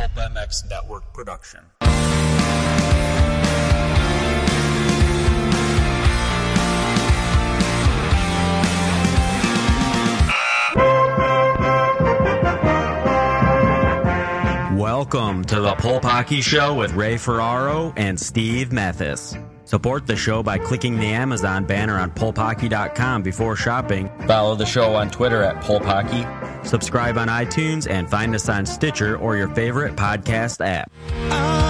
Pulp MX Network production. Welcome to the Pulp Hockey Show with Ray Ferraro and Steve Matthes. Support the show by clicking the Amazon banner on pulphockey.com before shopping. Follow the show on Twitter at pulphockey. Subscribe on iTunes and find us on Stitcher or your favorite podcast app.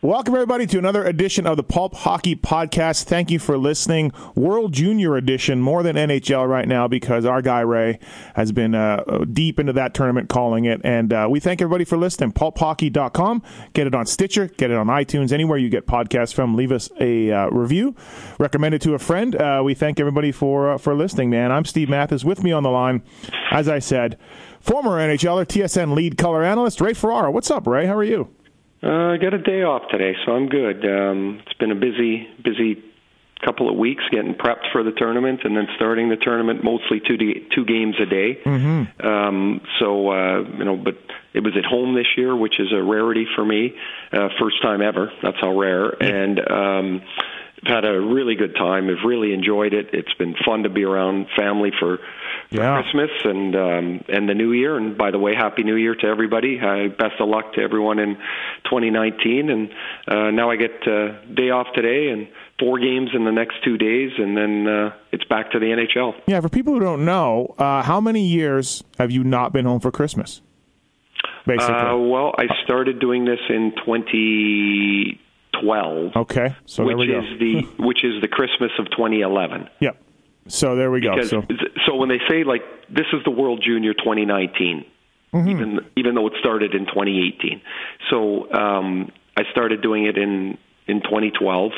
Welcome, everybody, to another edition of the Pulp Hockey Podcast. Thank you for listening. World Junior Edition, more than NHL right now, because our guy Ray has been uh, deep into that tournament calling it. And uh, we thank everybody for listening. PulpHockey.com. Get it on Stitcher, get it on iTunes, anywhere you get podcasts from. Leave us a uh, review. Recommend it to a friend. Uh, we thank everybody for, uh, for listening, man. I'm Steve Matthes. With me on the line, as I said, former NHLer, TSN lead color analyst, Ray Ferraro. What's up, Ray? How are you? Uh, I got a day off today, so I'm good. Um, it's been a busy, busy couple of weeks getting prepped for the tournament, and then starting the tournament mostly two de- two games a day. Mm-hmm. Um, so uh, you know, but it was at home this year, which is a rarity for me. Uh, first time ever. That's how rare. And um, I've had a really good time. I've really enjoyed it. It's been fun to be around family for, for Yeah. Christmas and um, and the New Year. And by the way, Happy New Year to everybody. Uh, best of luck to everyone in 2019. And uh, now I get uh, day off today and four games in the next two days, and then uh, it's back to the NHL. Yeah, for people who don't know, uh, how many years have you not been home for Christmas? Basically. Uh, well, I started doing this in 2012, okay, so which is the which is the Christmas of 2011. Yep. So there we go. Because So so when they say like this is the World Junior 2019, Mm-hmm. even even though it started in 2018, so um, I started doing it in in 2012.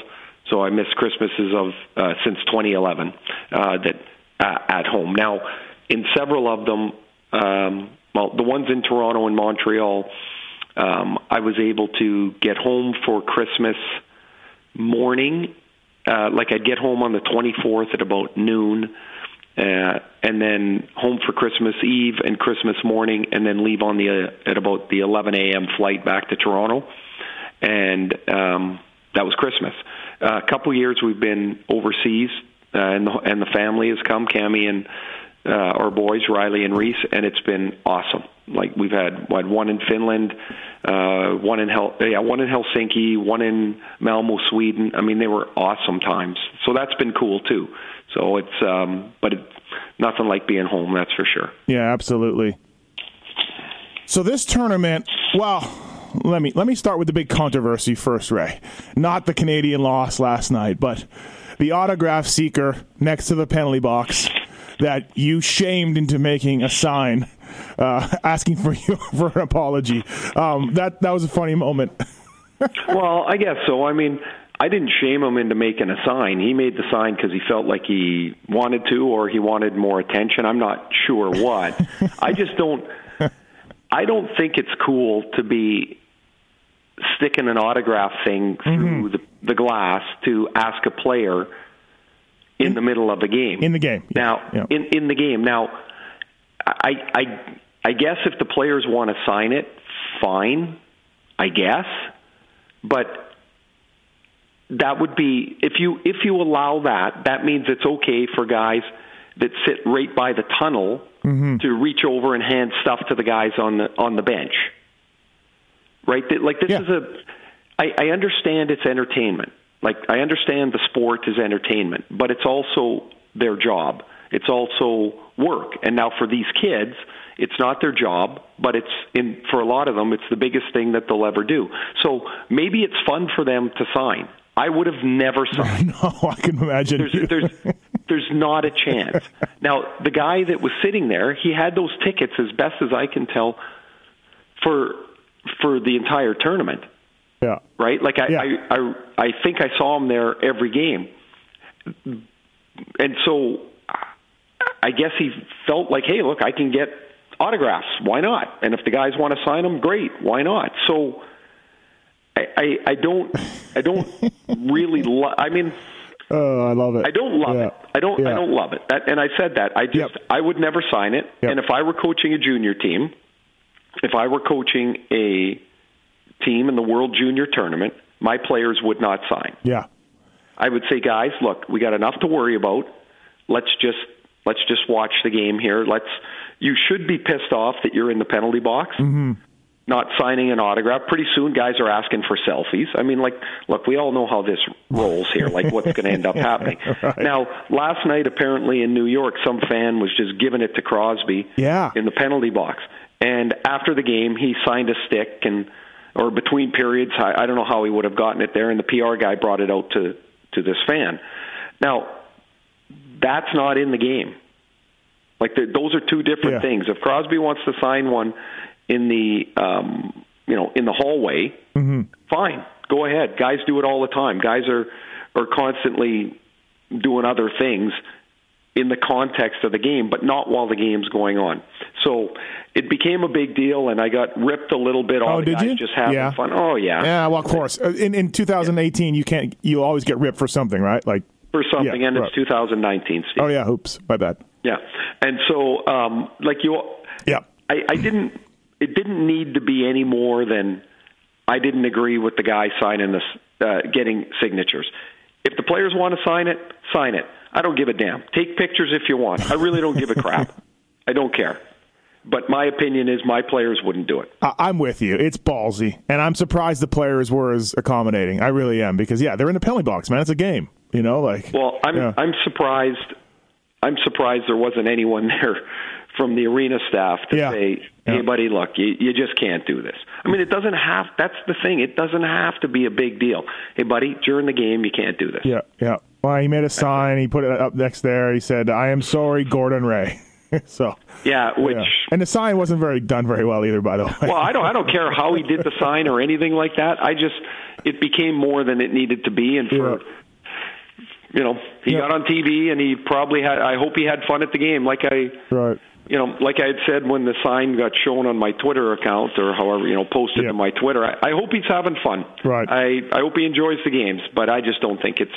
So I missed Christmases of uh, since 2011 uh, that uh, at home. Now, in several of them, um, well, the ones in Toronto and Montreal, um, I was able to get home for Christmas morning. Uh, like I'd get home on the 24th at about noon, uh, and then home for Christmas Eve and Christmas morning, and then leave on the uh, at about the 11 a.m. flight back to Toronto, and um, that was Christmas. Uh, a couple years we've been overseas, uh, and the and the family has come, Cammi and uh, our boys Riley and Reese, and it's been awesome. Like we've had one in Finland, uh, one in Hel- yeah, one in Helsinki, one in Malmo, Sweden. I mean, they were awesome times. So that's been cool too. So it's um, but it, nothing like being home, that's for sure. yeah, absolutely. So this tournament, well, let me let me start with the big controversy first, Ray. Not the Canadian loss last night, but the autograph seeker next to the penalty box that you shamed into making a sign uh, asking for you for an apology. Um, that that was a funny moment. well, I guess so. I mean, I didn't shame him into making a sign. He made the sign because he felt like he wanted to, or he wanted more attention. I'm not sure what. I just don't. I don't think it's cool to be sticking an autograph thing through the, the glass to ask a player in, the middle of a game. In the game, Now, yeah. in in the game. Now, I I I guess if the players want to sign it, fine. I guess, but that would be if you if you allow that, that means it's okay for guys that sit right by the tunnel mm-hmm. to reach over and hand stuff to the guys on the on the bench. Right? Like this Yeah. is a I, I understand it's entertainment. Like I understand the sport is entertainment, but it's also their job. It's also work. And now for these kids, it's not their job, but it's in for a lot of them, it's the biggest thing that they'll ever do. So maybe it's fun for them to sign. I would have never signed. no, I can imagine. There's there's there's not a chance. Now, the guy that was sitting there, he had those tickets as best as I can tell for for the entire tournament, yeah. right? Like I Yeah. I, I I think I saw him there every game. And so I guess he felt like, "Hey, look, I can get autographs. Why not? And if the guys want to sign them, great. Why not?" So I, I, I don't, I don't really. Lo- I mean, Oh, I love it. I don't love Yeah. it. I don't. I don't love it. That, and I said that. I just. Yep. I would never sign it. Yep. And if I were coaching a junior team, if I were coaching a team in the World Junior Tournament, my players would not sign. Yeah. I would say, guys, look, we got enough to worry about. Let's just let's just watch the game here. Let's. You should be pissed off that you're in the penalty box, Mm-hmm. not signing an autograph. Pretty soon, guys are asking for selfies. I mean, like, look, we all know how this rolls here. Like, what's going to end up happening? Right. Now, last night, apparently in New York, some fan was just giving it to Crosby Yeah. in the penalty box, and after the game, he signed a stick and. Or between periods, I, I don't know how he would have gotten it there, and the PR guy brought it out to to this fan. Now, that's not in the game. Like the, those are two different Yeah. things. If Crosby wants to sign one in the um, you know in the hallway, Mm-hmm. fine, go ahead. Guys do it all the time. Guys are are constantly doing other things in the context of the game, but not while the game's going on. So it became a big deal, and I got ripped a little bit. All Oh, did you? just having Yeah. fun. Oh yeah, Yeah, well, of course. Uh, In in 2018, you can't. You always get ripped for something, right? Like, for something, Yeah, and right. it's 2019. Steve. oh yeah, oops, my bad. Yeah, and so um, like you, Yeah, I, I didn't. It didn't need to be any more than I didn't agree with the guy signing this, uh, getting signatures. If the players want to sign it, sign it. I don't give a damn. Take pictures if you want. I really don't give a crap. I don't care. But my opinion is my players wouldn't do it. I- I'm with you. It's ballsy, and I'm surprised the players were as accommodating. I really am because yeah, they're in the penalty box, man. It's a game, you know. Like, Well, I'm yeah. I'm surprised. I'm surprised there wasn't anyone there from the arena staff to Yeah. say, "Hey, Yeah. buddy, look, you, you just can't do this." I mean, it doesn't have. That's the thing. It doesn't have to be a big deal. Hey, buddy, during the game, you can't do this. yeah, yeah. Well, he made a sign. He put it up next there. He said, "I am sorry, Gordon Ray." so, Yeah, which. yeah. and the sign wasn't very done very well either, by the way. Well, I don't. I don't care how he did the sign or anything like that. I just it became more than it needed to be, and for Yeah. You know, he Yeah. got on TV and he probably had. I hope he had fun at the game, like I. right. You know, like I had said when the sign got shown on my Twitter account or however you know posted Yeah. to my Twitter, I, I hope he's having fun. Right. I I hope he enjoys the games, but I just don't think it's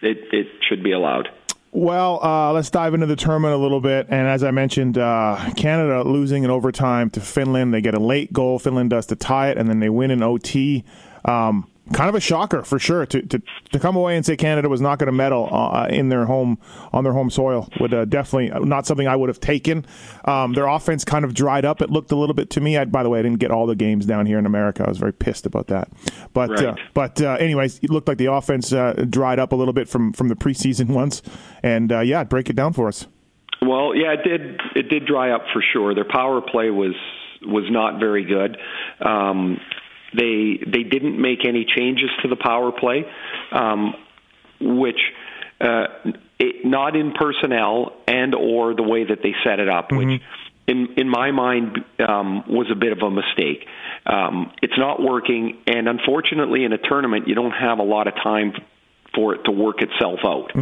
it it should be allowed. Well, uh, let's dive into the tournament a little bit. And as I mentioned, uh, Canada losing in overtime to Finland. They get a late goal. Finland does to tie it, and then they win in OT. Um, kind of a shocker for sure to, to, to come away and say Canada was not going to medal uh, in their home on their home soil would uh, definitely not something I would have taken. Um, their offense kind of dried up. It looked a little bit to me. I, by the way, I didn't get all the games down here in America. I was very pissed about that. But uh, but uh, anyways, it looked like the offense uh, dried up a little bit from from the preseason ones. And uh, yeah, break it down for us. Well, yeah, it did. It did dry up for sure. Their power play was was not very good. Um, they they didn't make any changes to the power play, um, which uh, it, not in personnel and or the way that they set it up, which in in my mind um, was a bit of a mistake. Um, it's not working, and unfortunately, in a tournament, you don't have a lot of time for it to work itself out.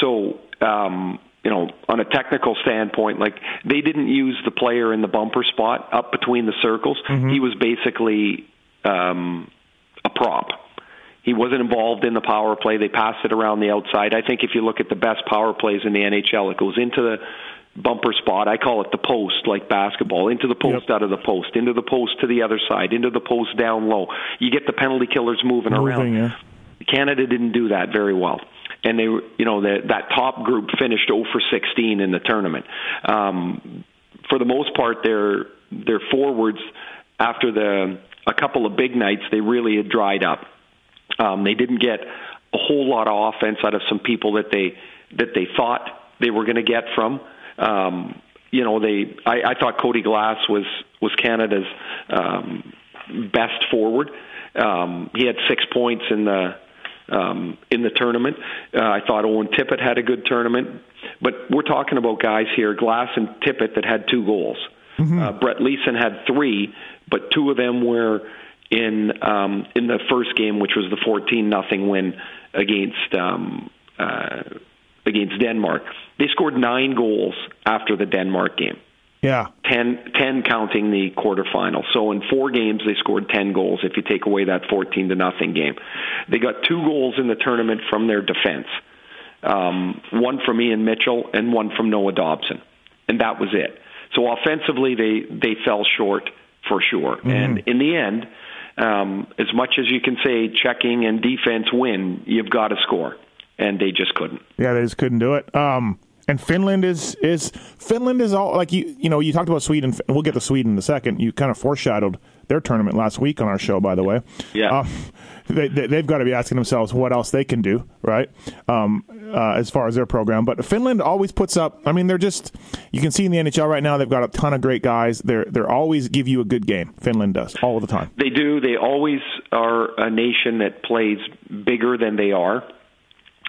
So, um, you know, on a technical standpoint, like they didn't use the player in the bumper spot up between the circles. He was basically um, a prop. He wasn't involved in the power play. They passed it around the outside. I think if you look at the best power plays in the NHL, it goes into the bumper spot. I call it the post, like basketball, into the post, Yep. out of the post, into the post to the other side, into the post down low. You get the penalty killers moving, around. Yeah. Canada didn't do that very well. And they, were- you know, the, that top group finished 0 for 16 in the tournament. Um, for the most part, their their forwards, after the a couple of big nights, they really had dried up. Um, they didn't get a whole lot of offense out of some people that they that they thought they were going to get from. Um, you know, they. I, I thought Cody Glass was was Canada's um, best forward. Um, he had six points in the um, in the tournament. Uh, I thought Owen Tippett had a good tournament, but we're talking about guys here, Glass and Tippett, that had two goals. Uh, Brett Leason had three, but two of them were in um, in the first game, which was the fourteen nothing win against um, uh, against Denmark. They scored nine goals after the Denmark game. Yeah. 10, 10 counting the quarterfinals. So in four games, they scored 10 goals if you take away that 14 to nothing game. They got two goals in the tournament from their defense um, one from Ian Mitchell and one from Noah Dobson. And that was it. So offensively, they, they fell short for sure. Mm-hmm. And in the end, um, as much as you can say checking and defense win, you've got to score. And they just couldn't. Yeah, they just couldn't do it. Um, and Finland is is Finland is all like you you know you talked about Sweden. We'll get to Sweden in a second. You kind of foreshadowed their tournament last week on our show, by the way. Yeah. Uh, they, they, have got to be asking themselves what else they can do, right? Um, uh, as far as their program, but Finland always puts up. I mean, they're just you can see in the NHL right now they've got a ton of great guys. They're they're always give you a good game. Finland does all the time. They do. They always are a nation that plays bigger than they are.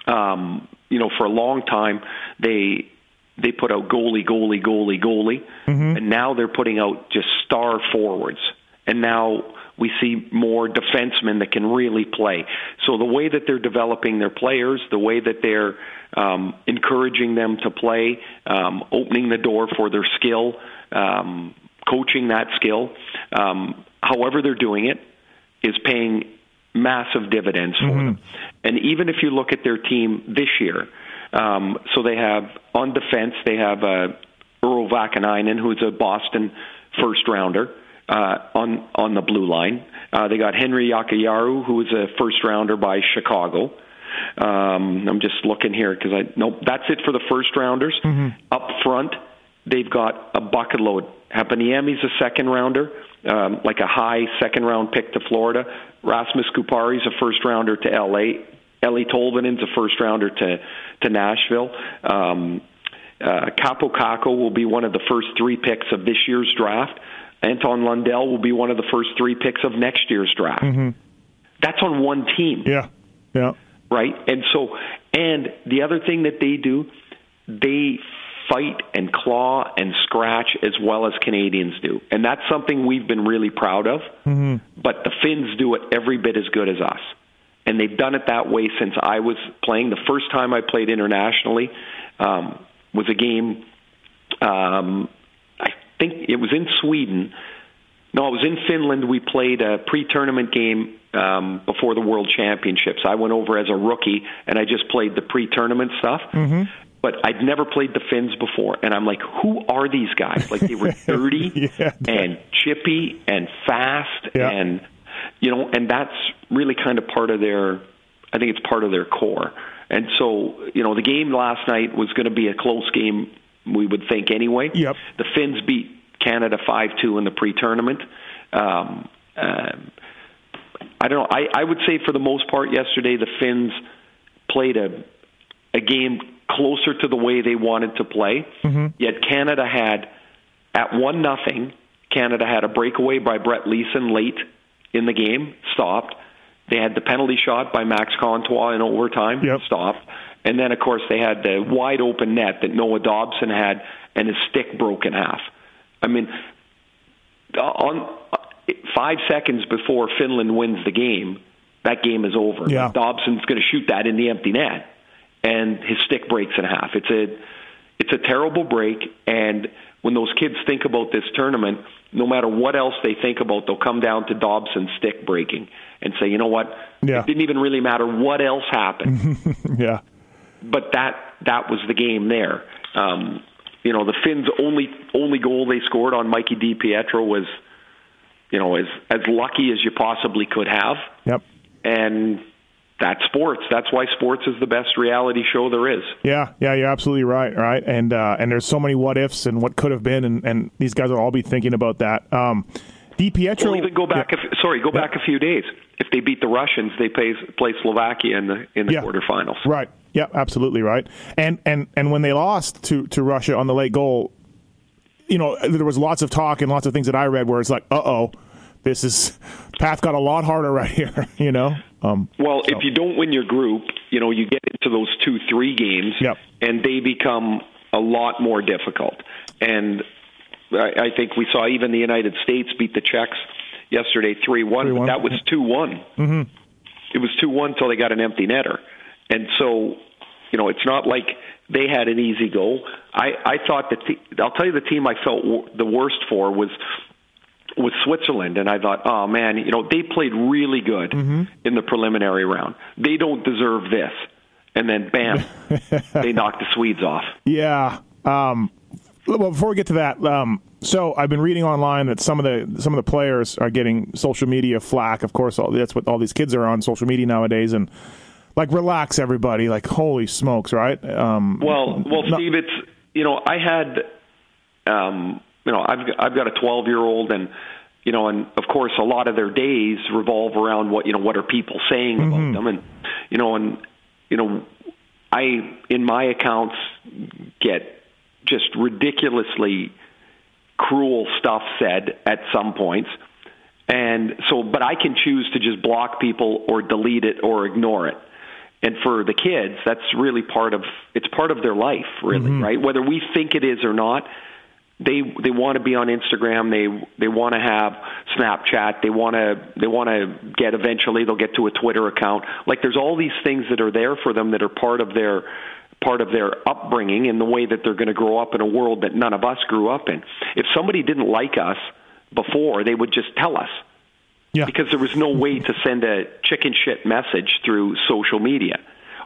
Um, you know, for a long time they they put out goalie, goalie, goalie, goalie, mm-hmm. and now they're putting out just star forwards. And now we see more defensemen that can really play. So the way that they're developing their players, the way that they're um, encouraging them to play, um, opening the door for their skill, um, coaching that skill, um, however they're doing it, is paying massive dividends for mm-hmm. them. And even if you look at their team this year, um, so they have on defense they have uh, Urho Vaakanainen, who's a Boston first rounder uh, on on the blue line. Uh, they got Henri Jokiharju, who was a first rounder by Chicago. Um, I'm just looking here because I nope, that's it for the first rounders. Mm-hmm. Up front, they've got a bucket load. Heponiemi's a second rounder, um, like a high second round pick to Florida. Rasmus Kupari's a first rounder to LA. Eeli Tolvanen's a first rounder to to Nashville. Um, uh, Kaapo Kakko will be one of the first three picks of this year's draft. Anton Lundell will be one of the first three picks of next year's draft. Mm-hmm. That's on one team. Yeah. Yeah. Right? And so, and the other thing that they do, they fight and claw and scratch as well as Canadians do. And that's something we've been really proud of. Mm-hmm. But the Finns do it every bit as good as us. And they've done it that way since I was playing. The first time I played internationally um, was a game um, I think it was in Sweden. No, it was in Finland. We played a pre-tournament game um, before the World Championships. I went over as a rookie, and I just played the pre-tournament stuff. Mm-hmm. But I'd never played the Finns before, and I'm like, who are these guys? Like they were dirty yeah. and chippy and fast, yeah. and you know, and that's really kind of part of their. I think it's part of their core. And so, you know, the game last night was going to be a close game we would think anyway. Yep. The Finns beat Canada 5 2 in the pre tournament. Um, uh, I don't know. I, I would say for the most part yesterday, the Finns played a, a game closer to the way they wanted to play. Mm-hmm. Yet Canada had, at 1 nothing, Canada had a breakaway by Brett Leason late in the game, stopped. They had the penalty shot by Max Comtois in overtime, yep. stopped. And then, of course, they had the wide open net that Noah Dobson had, and his stick broke in half. I mean, on five seconds before Finland wins the game, that game is over. Yeah. Dobson's going to shoot that in the empty net, and his stick breaks in half. It's a it's a terrible break, and when those kids think about this tournament, no matter what else they think about, they'll come down to Dobson's stick breaking and say, you know what? Yeah. It didn't even really matter what else happened. yeah but that that was the game there. Um, you know, the Finns' only only goal they scored on Mikey DiPietro was, you know, as as lucky as you possibly could have. Yep. And that's sports. That's why sports is the best reality show there is. Yeah, yeah, you're absolutely right, right? And uh, and there's so many what ifs and what could have been, and, and these guys will all be thinking about that. Um, DiPietro. Well, even go back. Yeah. If, sorry, go yeah. back a few days. If they beat the Russians, they play play Slovakia in the in the yeah. quarterfinals. Right. Yeah, absolutely right. And and and when they lost to to Russia on the late goal, you know, there was lots of talk and lots of things that I read where it's like, uh oh, this is path got a lot harder right here. You know. Um, well, so. if you don't win your group, you know, you get into those two three games, yep. and they become a lot more difficult. And I, I think we saw even the United States beat the Czechs yesterday three one, but that was two one. Mm-hmm. It was two one until they got an empty netter. And so, you know, it's not like they had an easy go. I I thought that the, I'll tell you the team I felt w- the worst for was was Switzerland, and I thought, oh man, you know they played really good in the preliminary round. They don't deserve this, and then bam, they knocked the Swedes off. Yeah. Um, well, before we get to that, um, so I've been reading online that some of the some of the players are getting social media flack. Of course, all, that's what all these kids are on social media nowadays, and like relax, everybody. Like holy smokes, right? Um, Well, well, Steve, it's you know I had, um, you know I've I've got a 12 year old and you know and of course a lot of their days revolve around what you know what are people saying about mm-hmm. them and you know and you know I in my accounts get just ridiculously cruel stuff said at some points. And so, but I can choose to just block people or delete it or ignore it. And for the kids, that's really part of it's part of their life, really, mm-hmm. right? Whether we think it is or not, they they want to be on Instagram. They they want to have Snapchat. They want to they want to get eventually they'll get to a Twitter account. Like there's all these things that are there for them that are part of their part of their upbringing and the way that they're going to grow up in a world that none of us grew up in. If somebody didn't like us before, they would just tell us yeah. because there was no way to send a chicken shit message through social media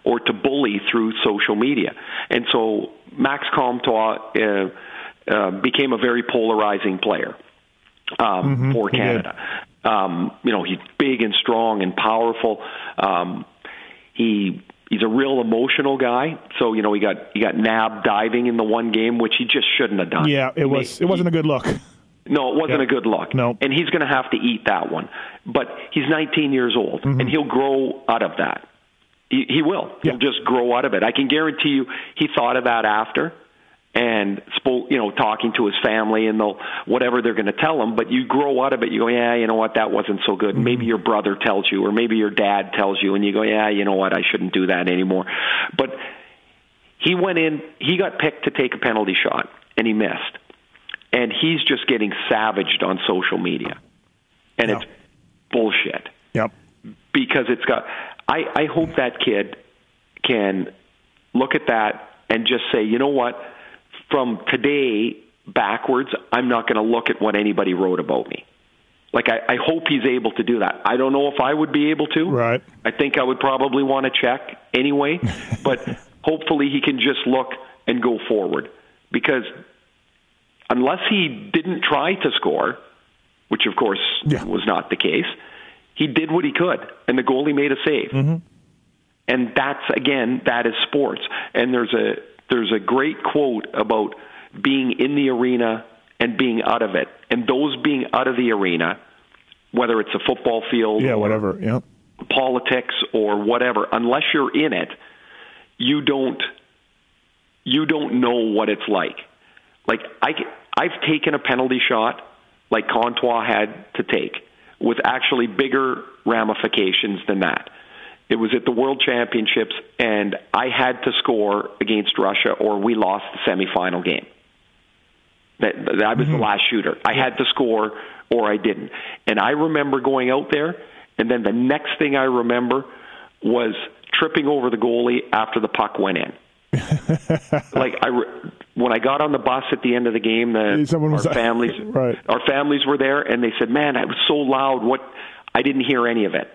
or to bully through social media. And so Max Comtois uh, uh, became a very polarizing player um, for he did. Canada. Um, you know, he's big and strong and powerful. Um, he he's a real emotional guy. So you know, he got he got nabbed diving in the one game, which he just shouldn't have done. yeah, it was it wasn't a good look. no, it wasn't Yeah. a good look. No. And he's going to have to eat that one. But he's 19 years old, Mm-hmm. and he'll grow out of that. He, he will. Yeah. He'll just grow out of it. I can guarantee you he thought of that after and spoke, you know, talking to his family and they'll, whatever they're going to tell him. But you grow out of it. You go, yeah, you know what, that wasn't so good. Maybe Mm-hmm. your brother tells you, or maybe your dad tells you, and you go, yeah, you know what, I shouldn't do that anymore. But he went in, he got picked to take a penalty shot, and he missed. And he's just getting savaged on social media. And Yeah. it's bullshit Yep. because it's got. I, I hope that kid can look at that and just say, you know what, from today backwards, I'm not going to look at what anybody wrote about me. Like I, I hope he's able to do that. I don't know if I would be able to. Right. I think I would probably want to check anyway, but hopefully he can just look and go forward because unless he didn't try to score, which of course Yeah. was not the case, he did what he could, and the goalie made a save. Mm-hmm. And that's again, that is sports. And there's a there's a great quote about being in the arena and being out of it, and those being out of the arena, whether it's a football field, Yeah, or whatever. Yeah. politics or whatever, unless you're in it, you don't you don't know what it's like. Like I I've taken a penalty shot like Comtois had to take with actually bigger ramifications than that. It was at the World Championships and I had to score against Russia or we lost the semifinal game. That, that was the mm-hmm. last shooter. I had to score or I didn't. And I remember going out there, and then the next thing I remember was tripping over the goalie after the puck went in. like I, re- when I got on the bus at the end of the game, the Someone our families, Right. our families were there, and they said, "Man, it was so loud. What? I didn't hear any of it.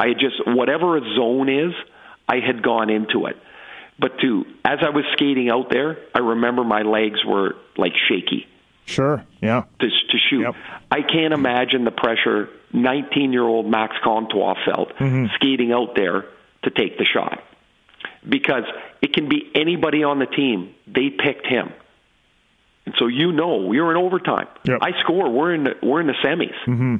I had just whatever a zone is, I had gone into it. But to as I was skating out there, I remember my legs were like shaky Sure. Yeah. to, to shoot. Yep. I can't imagine the pressure 19 year old Max Comtois felt Mm-hmm. skating out there to take the shot. Because it can be anybody on the team. They picked him. And so you know, we were in overtime. Yep. I score. We're in the, we're in the semis. Mm-hmm.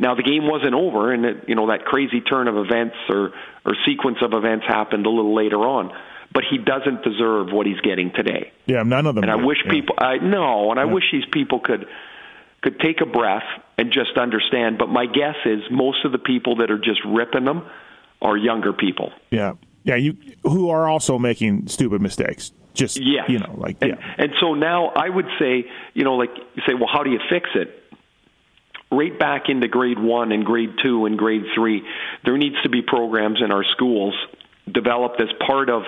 Now the game wasn't over, and it, you know that crazy turn of events or or sequence of events happened a little later on. But he doesn't deserve what he's getting today. Yeah. None of them. And I wish Yeah. people, I no, and I wish these people could could take a breath and just understand. But my guess is most of the people that are just ripping them are younger people. Yeah. Yeah. You who are also making stupid mistakes. Just yeah, you know, like and, yeah. And so now I would say, you know, like you say, well, how do you fix it? Right back into grade one and grade two and grade three, there needs to be programs in our schools developed as part of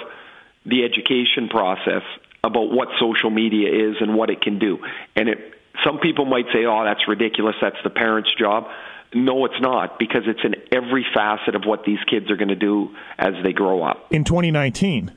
the education process about what social media is and what it can do. And it, some people might say, "Oh, that's ridiculous. That's the parents' job." No, it's not because it's in every facet of what these kids are going to do as they grow up. In 2019.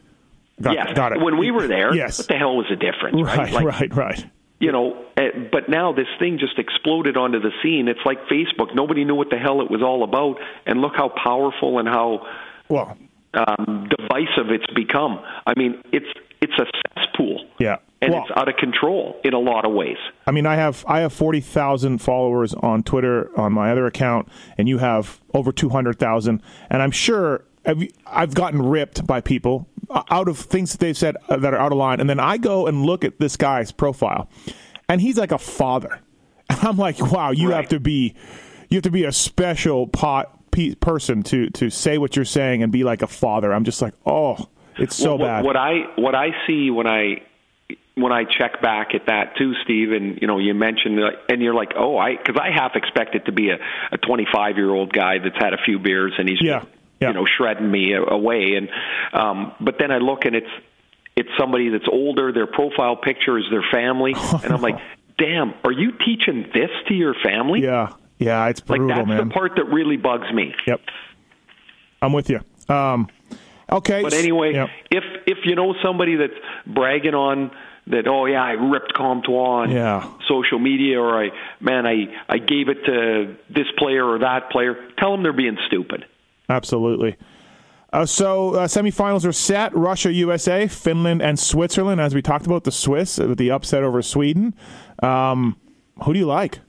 Got, yes, got it. when we were there, Yes. what the hell was the difference, right? Right, Like, right, right. You know eh, but now this thing just exploded onto the scene. It's like facebook. Nobody knew what the hell it was all about and look how powerful and how Well, um, divisive it's become. I mean it's it's a cesspool. Yeah. and well, it's out of control in a lot of ways. I mean, I have I have forty thousand followers on Twitter on my other account, and you have over two hundred thousand. And I'm sure I've, I've gotten ripped by people out of things that they've said uh, that are out of line, and then I go and look at this guy's profile, and he's like a father, and I'm like, wow, you Right. have to be you have to be a special pot pe- person to to say what you're saying and be like a father. I'm just like, oh, it's so Well, what, bad. what i what i see when i when I check back at that too, Steve, and you know, you mentioned, and you're like, oh, I, because I half expect it to be a, a 25 year old guy that's had a few beers and he's, Yeah, just, yeah. you know, shredding me away, and um, but then I look and it's it's somebody that's older. Their profile picture is their family, and I'm like, damn, are you teaching this to your family? yeah, yeah, it's like brutal, that's man. the part that really bugs me. Yep. I'm with you. Um, okay. But anyway, Yep. if if you know somebody that's bragging on that, oh yeah, I ripped Comtois on Yeah. social media, or I man, I I gave it to this player or that player, tell them they're being stupid. Absolutely. Uh, so uh, semifinals are set: Russia, USA, Finland, and Switzerland. As we talked about, the Swiss uh, with the upset over Sweden. Um, who do you like?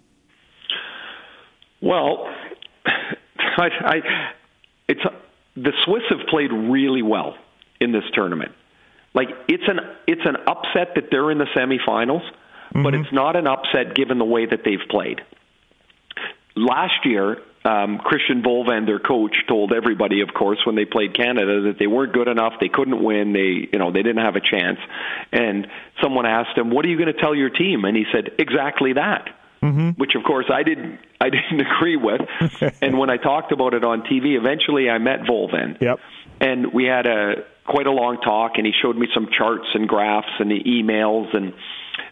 Well, I, I it's the Swiss have played really well in this tournament. Like it's an it's an upset that they're in the semifinals, but it's not an upset given the way that they've played. Last year, um, Christian Wohlwend, their coach, told everybody, of course, when they played Canada, that they weren't good enough, they couldn't win, they you know they didn't have a chance. And someone asked him, "What are you going to tell your team?" And he said, "Exactly that." which of course I didn't I didn't agree with. and when I talked about it on TV, eventually I met Wohlwend. Yep. And we had a quite a long talk, and he showed me some charts and graphs and the emails and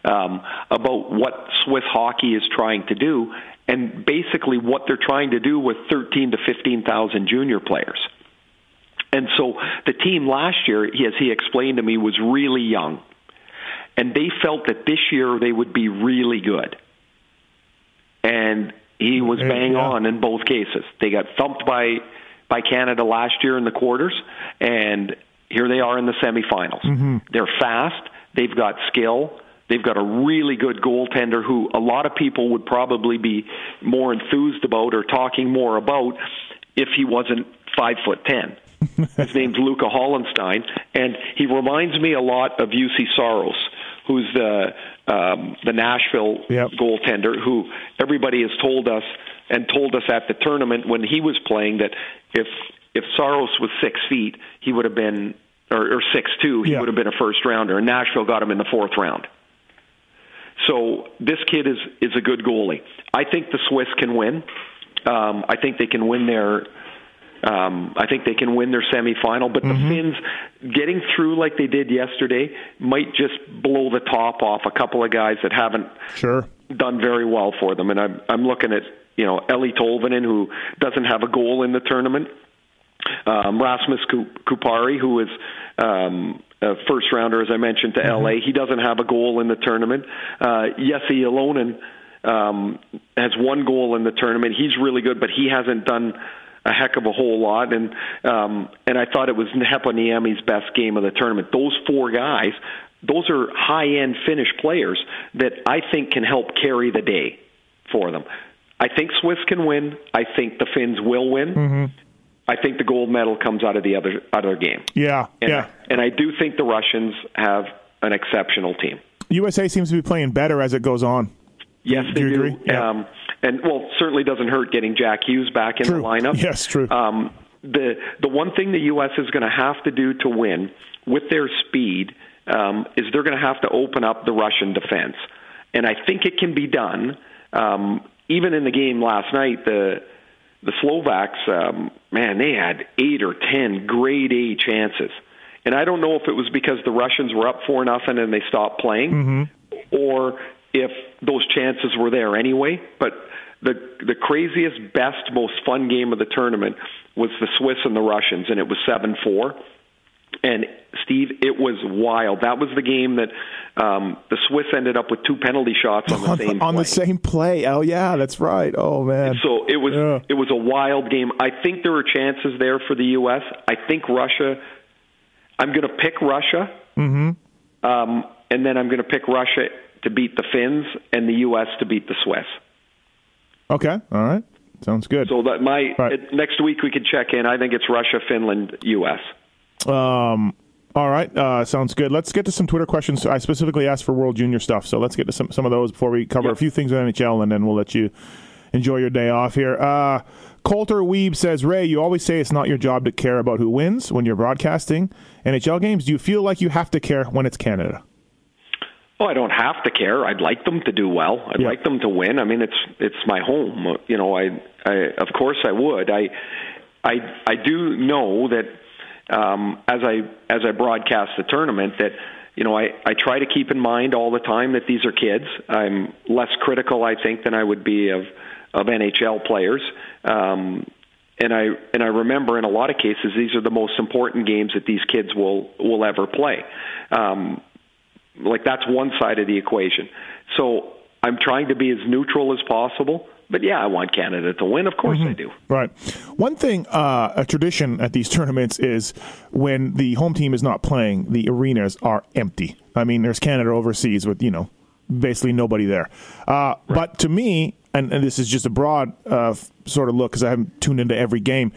um, about what Swiss hockey is trying to do, and basically what they're trying to do with 13 to 15,000 junior players. And so the team last year, he- as he explained to me, was really young. And they felt that this year they would be really good. And he was bang yeah. on in both cases. They got thumped by by Canada last year in the quarters, and here they are in the semifinals. Mm-hmm. They're fast. They've got skill. They've got a really good goaltender who a lot of people would probably be more enthused about or talking more about if he wasn't five foot ten. His name's Luca Hollenstein, and he reminds me a lot of Juuse Saros, who's the um, the Nashville Yep. goaltender who everybody has told us and told us at the tournament when he was playing that if if Saros was six feet, he would have been or, or six two, he Yeah. would have been a first rounder. And Nashville got him in the fourth round. So this kid is is a good goalie. I think the Swiss can win. Um, I think they can win their. Um, I think they can win their semifinal, but the Finns getting through like they did yesterday might just blow the top off a couple of guys that haven't Sure. done very well for them. And I'm I'm looking at you know Eeli Tolvanen who doesn't have a goal in the tournament. Um, Rasmus Kupari, who is um, a first rounder, as I mentioned, to LA, he doesn't have a goal in the tournament. Uh, Jesse Ylönen um, has one goal in the tournament. He's really good, but he hasn't done a heck of a whole lot. And um, and I thought it was Heponiemi's best game of the tournament. Those four guys, those are high end Finnish players that I think can help carry the day for them. I think Swiss can win. I think the Finns will win. I think the gold medal comes out of the other out of other game. Yeah. And, yeah. and I do think the Russians have an exceptional team. USA seems to be playing better as it goes on. Yes, Do they do. Yeah. Um, and well, certainly doesn't hurt getting Jack Hughes back in True. the lineup. Yes, true. Um, the the one thing the U.S. is going to have to do to win with their speed um, is they're going to have to open up the Russian defense, and I think it can be done. Um, even in the game last night, the the Slovaks, um, man, they had eight or ten grade A chances, and I don't know if it was because the Russians were up four nothing and they stopped playing, or if those chances were there anyway. But the the craziest, best, most fun game of the tournament was the Swiss and the Russians, and it was seven four. And Steve, it was wild. That was the game that um, the Swiss ended up with two penalty shots on the on, same on play. the same play. Oh yeah, that's right. Oh man. So it was Yeah. it was a wild game. I think there were chances there for the U.S. I think Russia. I'm going to pick Russia, mm-hmm. um, and then I'm going to pick Russia to beat the Finns and the U.S. to beat the Swiss. okay. All right. Sounds good. So that my Right. it, next week we could check in. I think it's Russia, Finland, U.S. Um, all right, uh, sounds good. Let's get to some Twitter questions. I specifically asked for World Junior stuff, so let's get to some some of those before we cover a few things with NHL, and then we'll let you enjoy your day off here. Uh, Coulter Weeb says, Ray, you always say it's not your job to care about who wins when you're broadcasting NHL games. Do you feel like you have to care when it's Canada? Oh, I don't have to care. I'd like them to do well. I'd Yeah. like them to win. I mean, it's it's my home. You know, I, I of course I would. I I I do know that um, as I as I broadcast the tournament that you know I I try to keep in mind all the time that these are kids. I'm less critical, I think, than I would be of of NHL players. Um, and I and I remember in a lot of cases these are the most important games that these kids will will ever play. Um, like that's one side of the equation. So I'm trying to be as neutral as possible. But yeah, I want Canada to win. Of course I do. Right. One thing, uh, a tradition at these tournaments is when the home team is not playing, the arenas are empty. I mean, there's Canada overseas with, you know, basically nobody there. Uh, But to me, and, and this is just a broad uh, sort of look because I haven't tuned into every game.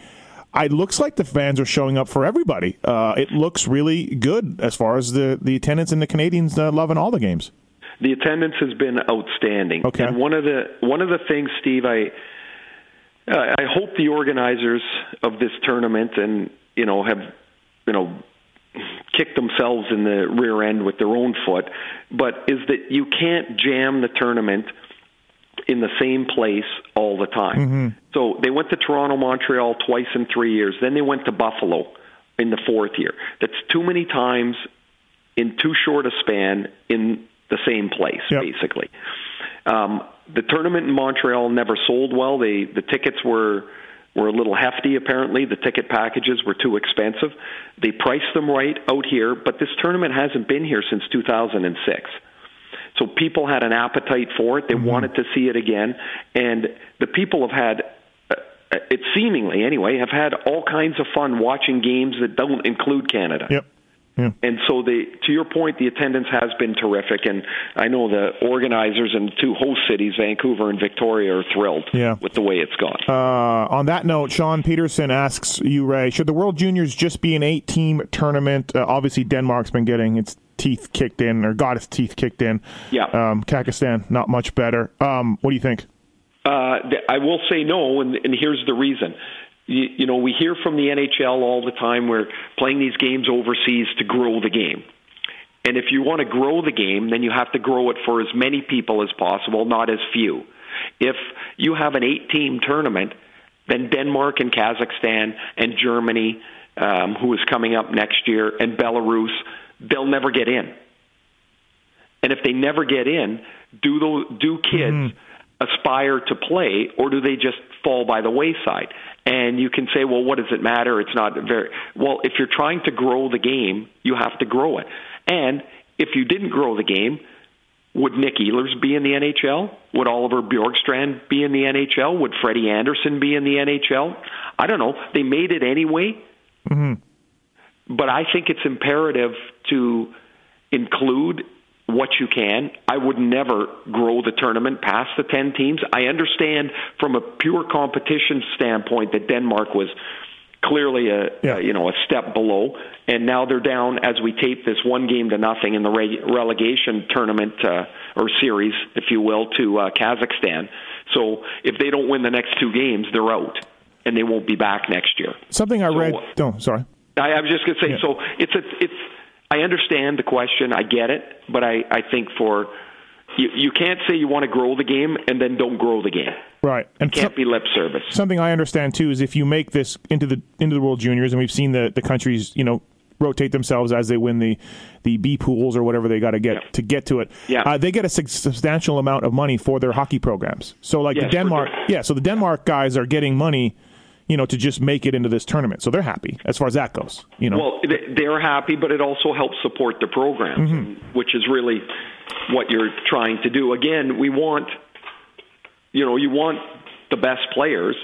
It looks like the fans are showing up for everybody. Uh, it looks really good as far as the, the attendance and the Canadians uh, loving all the games. The attendance has been outstanding. Okay. And one of the one of the things, Steve, I uh, I hope the organizers of this tournament and you know have you know kicked themselves in the rear end with their own foot, but is that you can't jam the tournament in the same place all the time. So they went to Toronto, Montreal twice in three years. Then they went to Buffalo in the fourth year. That's too many times in too short a span in the same place, Yep. basically. Um, the tournament in Montreal never sold well. They the tickets were were a little hefty. Apparently, the ticket packages were too expensive. They priced them right out here, but this tournament hasn't been here since 2006. So people had an appetite for it. They wanted to see it again, and the people have had. uh, It seemingly, anyway, have had all kinds of fun watching games that don't include Canada. Yep. Yeah. And so, the to your point, the attendance has been terrific, and I know the organizers and the two host cities, Vancouver and Victoria, are thrilled Yeah. with the way it's gone. Uh, on that note, Sean Peterson asks you, Ray, should the World Juniors just be an eight team tournament? Uh, obviously, Denmark's been getting its teeth kicked in, or got its teeth kicked in. Yeah. Um, Kazakhstan, not much better. Um, what do you think? Uh, I will say no, and, and here's the reason. You, you know, we hear from the NHL all the time we're playing these games overseas to grow the game. And if you want to grow the game, then you have to grow it for as many people as possible, not as few. If you have an eight team tournament, then Denmark and Kazakhstan and Germany, um, who is coming up next year, and Belarus, they'll never get in. And if they never get in, do those, do kids aspire to play, or do they just fall by the wayside? And you can say, well, what does it matter? It's not very well. If you're trying to grow the game, you have to grow it. And if you didn't grow the game, would Nick Ehlers be in the NHL? Would Oliver Bjorkstrand be in the NHL? Would Freddie Andersen be in the NHL? I don't know. They made it anyway. Mm-hmm. But I think it's imperative to include what you can. I would never grow the tournament past the 10 teams. I understand from a pure competition standpoint that Denmark was clearly a Yeah. uh, you know a step below and now they're down as we tape this one game to nothing in the reg- relegation tournament uh, or series if you will to uh, Kazakhstan. So if they don't win the next two games, they're out and they won't be back next year. Something I So- read. Oh, sorry. I, I was just going to say, Yeah. so it's a, it's. I understand the question, I get it, but I, I think for you, you can't say you want to grow the game and then don't grow the game. Right. And Can't so- be lip service. something I understand too is if you make this into the into the World Juniors, and we've seen the the countries, you know, rotate themselves as they win the the B pools or whatever they got to get Yeah. to get to it. Yeah. Uh, they get a substantial amount of money for their hockey programs. So like Yes, the Denmark, yeah. So the Denmark guys are getting money, you know, to just make it into this tournament. So they're happy as far as that goes. You know, Well, they- they're happy, but it also helps support the program, Mm-hmm. which is really what you're trying to do. Again, we want, you know, you want the best players.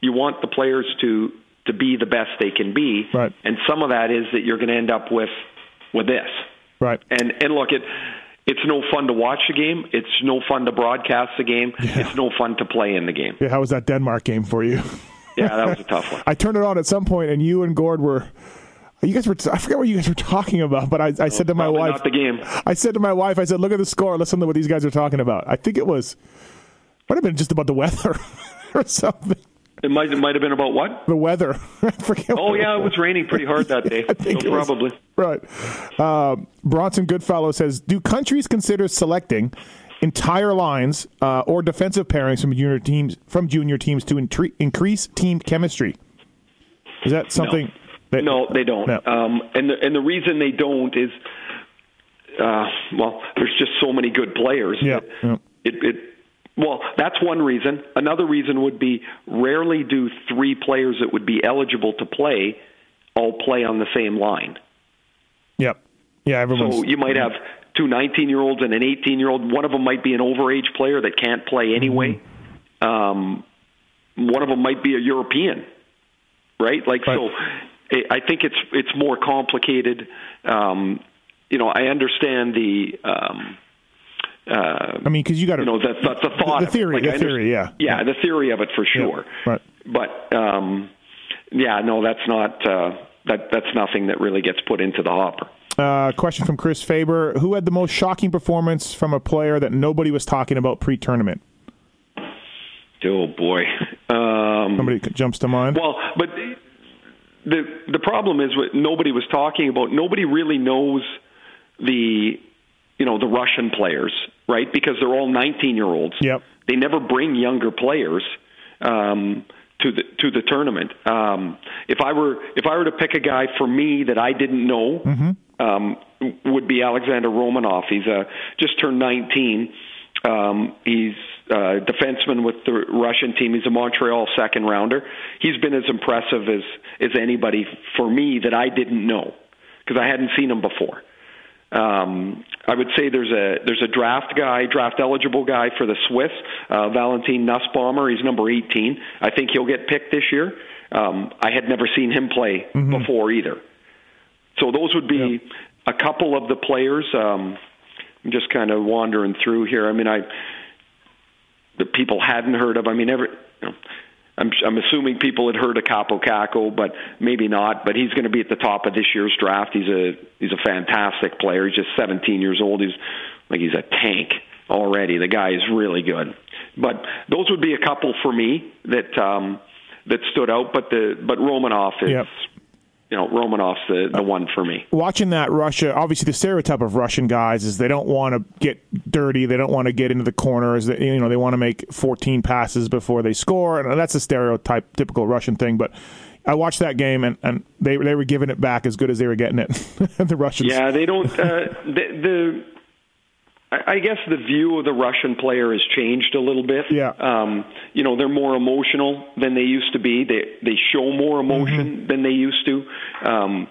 You want the players to to be the best they can be, Right. and some of that is that you're going to end up with with this. right? And and look, it it's no fun to watch the game. It's no fun to broadcast the game. It's no fun to play in the game. Yeah, how was that Denmark game for you? Yeah, that was a tough one. I turned it on at some point, and you and Gord were. You guys were. I forget what you guys were talking about, but I, I said to my Probably wife, not the game. I said to my wife, I said, "Look at the score. Listen to what these guys are talking about." I think it was might have been just about the weather or something. It might it might have been about what? The weather. I forget. Oh yeah, it was raining pretty hard that day. I think so it was- probably. right. Um, Bronson Goodfellow says, "Do countries consider selecting entire lines uh, or defensive pairings from junior teams from junior teams to intre- increase team chemistry?" Is that something? That, No, they don't. No. Um, and the, and the reason they don't is, uh, well, there's just so many good players. Yeah, yeah. It, it, well, that's one reason. Another reason would be rarely do three players that would be eligible to play all play on the same line. Yep. Yeah. Everyone's. So you might have two 19 year olds and an 18 year old. One of them might be an overage player that can't play anyway. Mm-hmm. Um, one of them might be a European, right? Like Right. so. I think it's it's more complicated. Um, you know, I understand the. Um, uh, I mean, because you got to. you know, the, the, the thought, The it. theory, Like, the theory, understand- yeah. yeah, the theory of it for sure. right. But um, yeah, no, that's not uh, that. That's nothing that really gets put into the hopper. Uh, question from Chris Faber: Who had the most shocking performance from a player that nobody was talking about pre-tournament? Oh boy. Um, Somebody jumps to mind. Well, but the the problem is what nobody was talking about. Nobody really knows the you know the Russian players, right? Because they're all 19 year olds. Yep. They never bring younger players um, to the to the tournament. Um, if I were if I were to pick a guy for me that I didn't know, um, would be Alexander Romanov. He's uh, just turned 19. Um, he's uh, defenseman with the Russian team. He's a Montreal second rounder. He's been as impressive as as anybody for me that I didn't know because I hadn't seen him before. Um, I would say there's a there's a draft guy, draft eligible guy for the Swiss, uh, Valentin Nussbaumer. He's number 18. I think he'll get picked this year. Um, I had never seen him play before either. So those would be a couple of the players. Um, I'm just kind of wandering through here. I mean, I the people hadn't heard of. I mean, every. You know, I'm, I'm assuming people had heard of Kaapo Kakko, but maybe not. But he's going to be at the top of this year's draft. He's a he's a fantastic player. He's just 17 years old. He's like he's a tank already. The guy is really good. But those would be a couple for me that um, that stood out. But the but Romanov is Yep. You know Romanov's the the one for me. Watching that Russia, obviously the stereotype of Russian guys is they don't want to get dirty, they don't want to get into the corners. They, you know, they want to make 14 passes before they score, and that's a stereotype, typical Russian thing. But I watched that game, and, and they they were giving it back as good as they were getting it. the Russians, Yeah, they don't. Uh, the, the I guess the view of the Russian player has changed a little bit. Yeah. Um, you know, they're more emotional than they used to be. They they show more emotion than they used to. Um,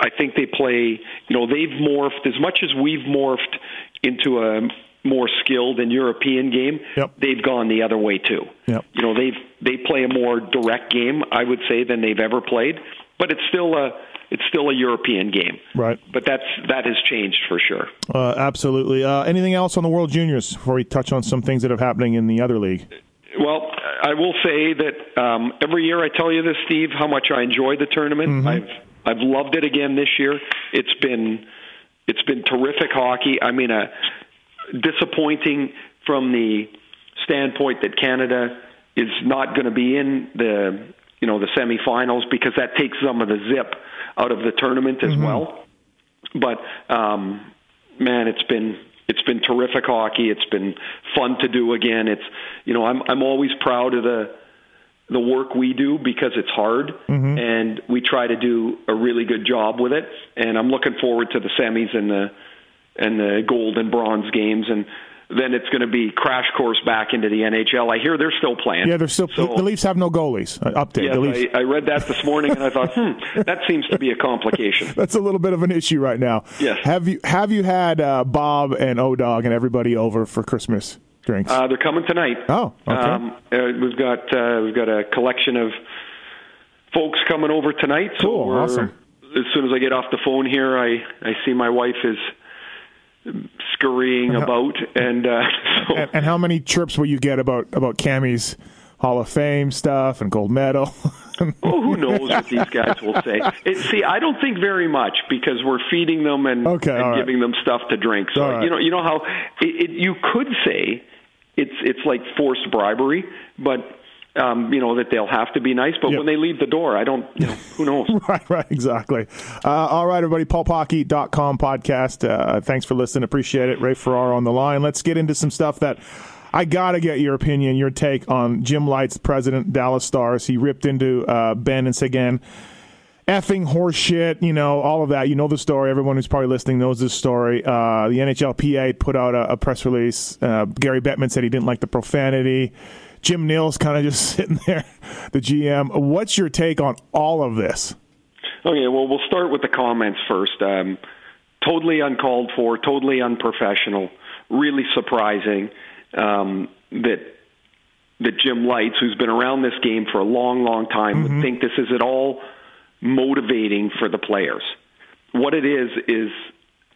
I think they play. You know, they've morphed as much as we've morphed into a more skilled and European game. Yep. They've gone the other way too. Yep. You know, they've they play a more direct game. I would say than they've ever played, but it's still a it's still a European game. Right. But that's that has changed for sure. uh, absolutely. Uh, anything else on the World Juniors before we touch on some things that are happening in the other league? Well, I will say that um, every year I tell you this, Steve, how much I enjoy the tournament. I've I've loved it again this year. It's been it's been terrific hockey. I mean, uh, disappointing from the standpoint that Canada is not going to be in the you know the semifinals because that takes some of the zip out of the tournament as well. But um, man, it's been it's been terrific hockey. It's been fun to do again. It's you know I'm I'm always proud of the the work we do because it's hard and we try to do a really good job with it and I'm looking forward to the semis and the and the gold and bronze games and then it's going to be crash course back into the NHL. I hear they're still playing. Yeah, they're still So- the Leafs have no goalies. Uh, update. the Leafs, Yes, I, I read that this morning and I thought, hmm, that seems to be a complication. that's a little bit of an issue right now. Yes. Have you have you had uh, Bob and O Dog and everybody over for Christmas drinks? Uh, they're coming tonight. Oh, okay. Um, uh, we've got uh, we've got a collection of folks coming over tonight. So Cool, awesome. As soon as I get off the phone here, I I see my wife is scurrying about, and uh, so and, and how many chirps will you get about about Cammi's Hall of Fame stuff and gold medal? oh, who knows what these guys will say? It, see, I don't think very much because we're feeding them and, Okay, and right. giving them stuff to drink. So right. you know, you know how it, it, you could say it's it's like forced bribery, but. Um, you know that they'll have to be nice, but Yep. when they leave the door, I don't. You know, who knows? right, right, exactly. Uh, all right, everybody, paulpocky.com podcast. Uh, thanks for listening. Appreciate it. Ray Ferraro on the line. Let's get into some stuff that I got to get your opinion, your take on Jim Lites, president, Dallas Stars. He ripped into uh, Benn and Seguin. Effing horseshit, you know, all of that. You know the story. Everyone who's probably listening knows this story. Uh, the NHLPA put out a, a press release. Uh, Gary Bettman said he didn't like the profanity. Jim Nill's kind of just sitting there, the GM. What's your take on all of this? Okay, well, we'll start with the comments first. Um, totally uncalled for, totally unprofessional, really surprising um, that that Jim Lites, who's been around this game for a long, long time, would think this is at all motivating for the players. What it is is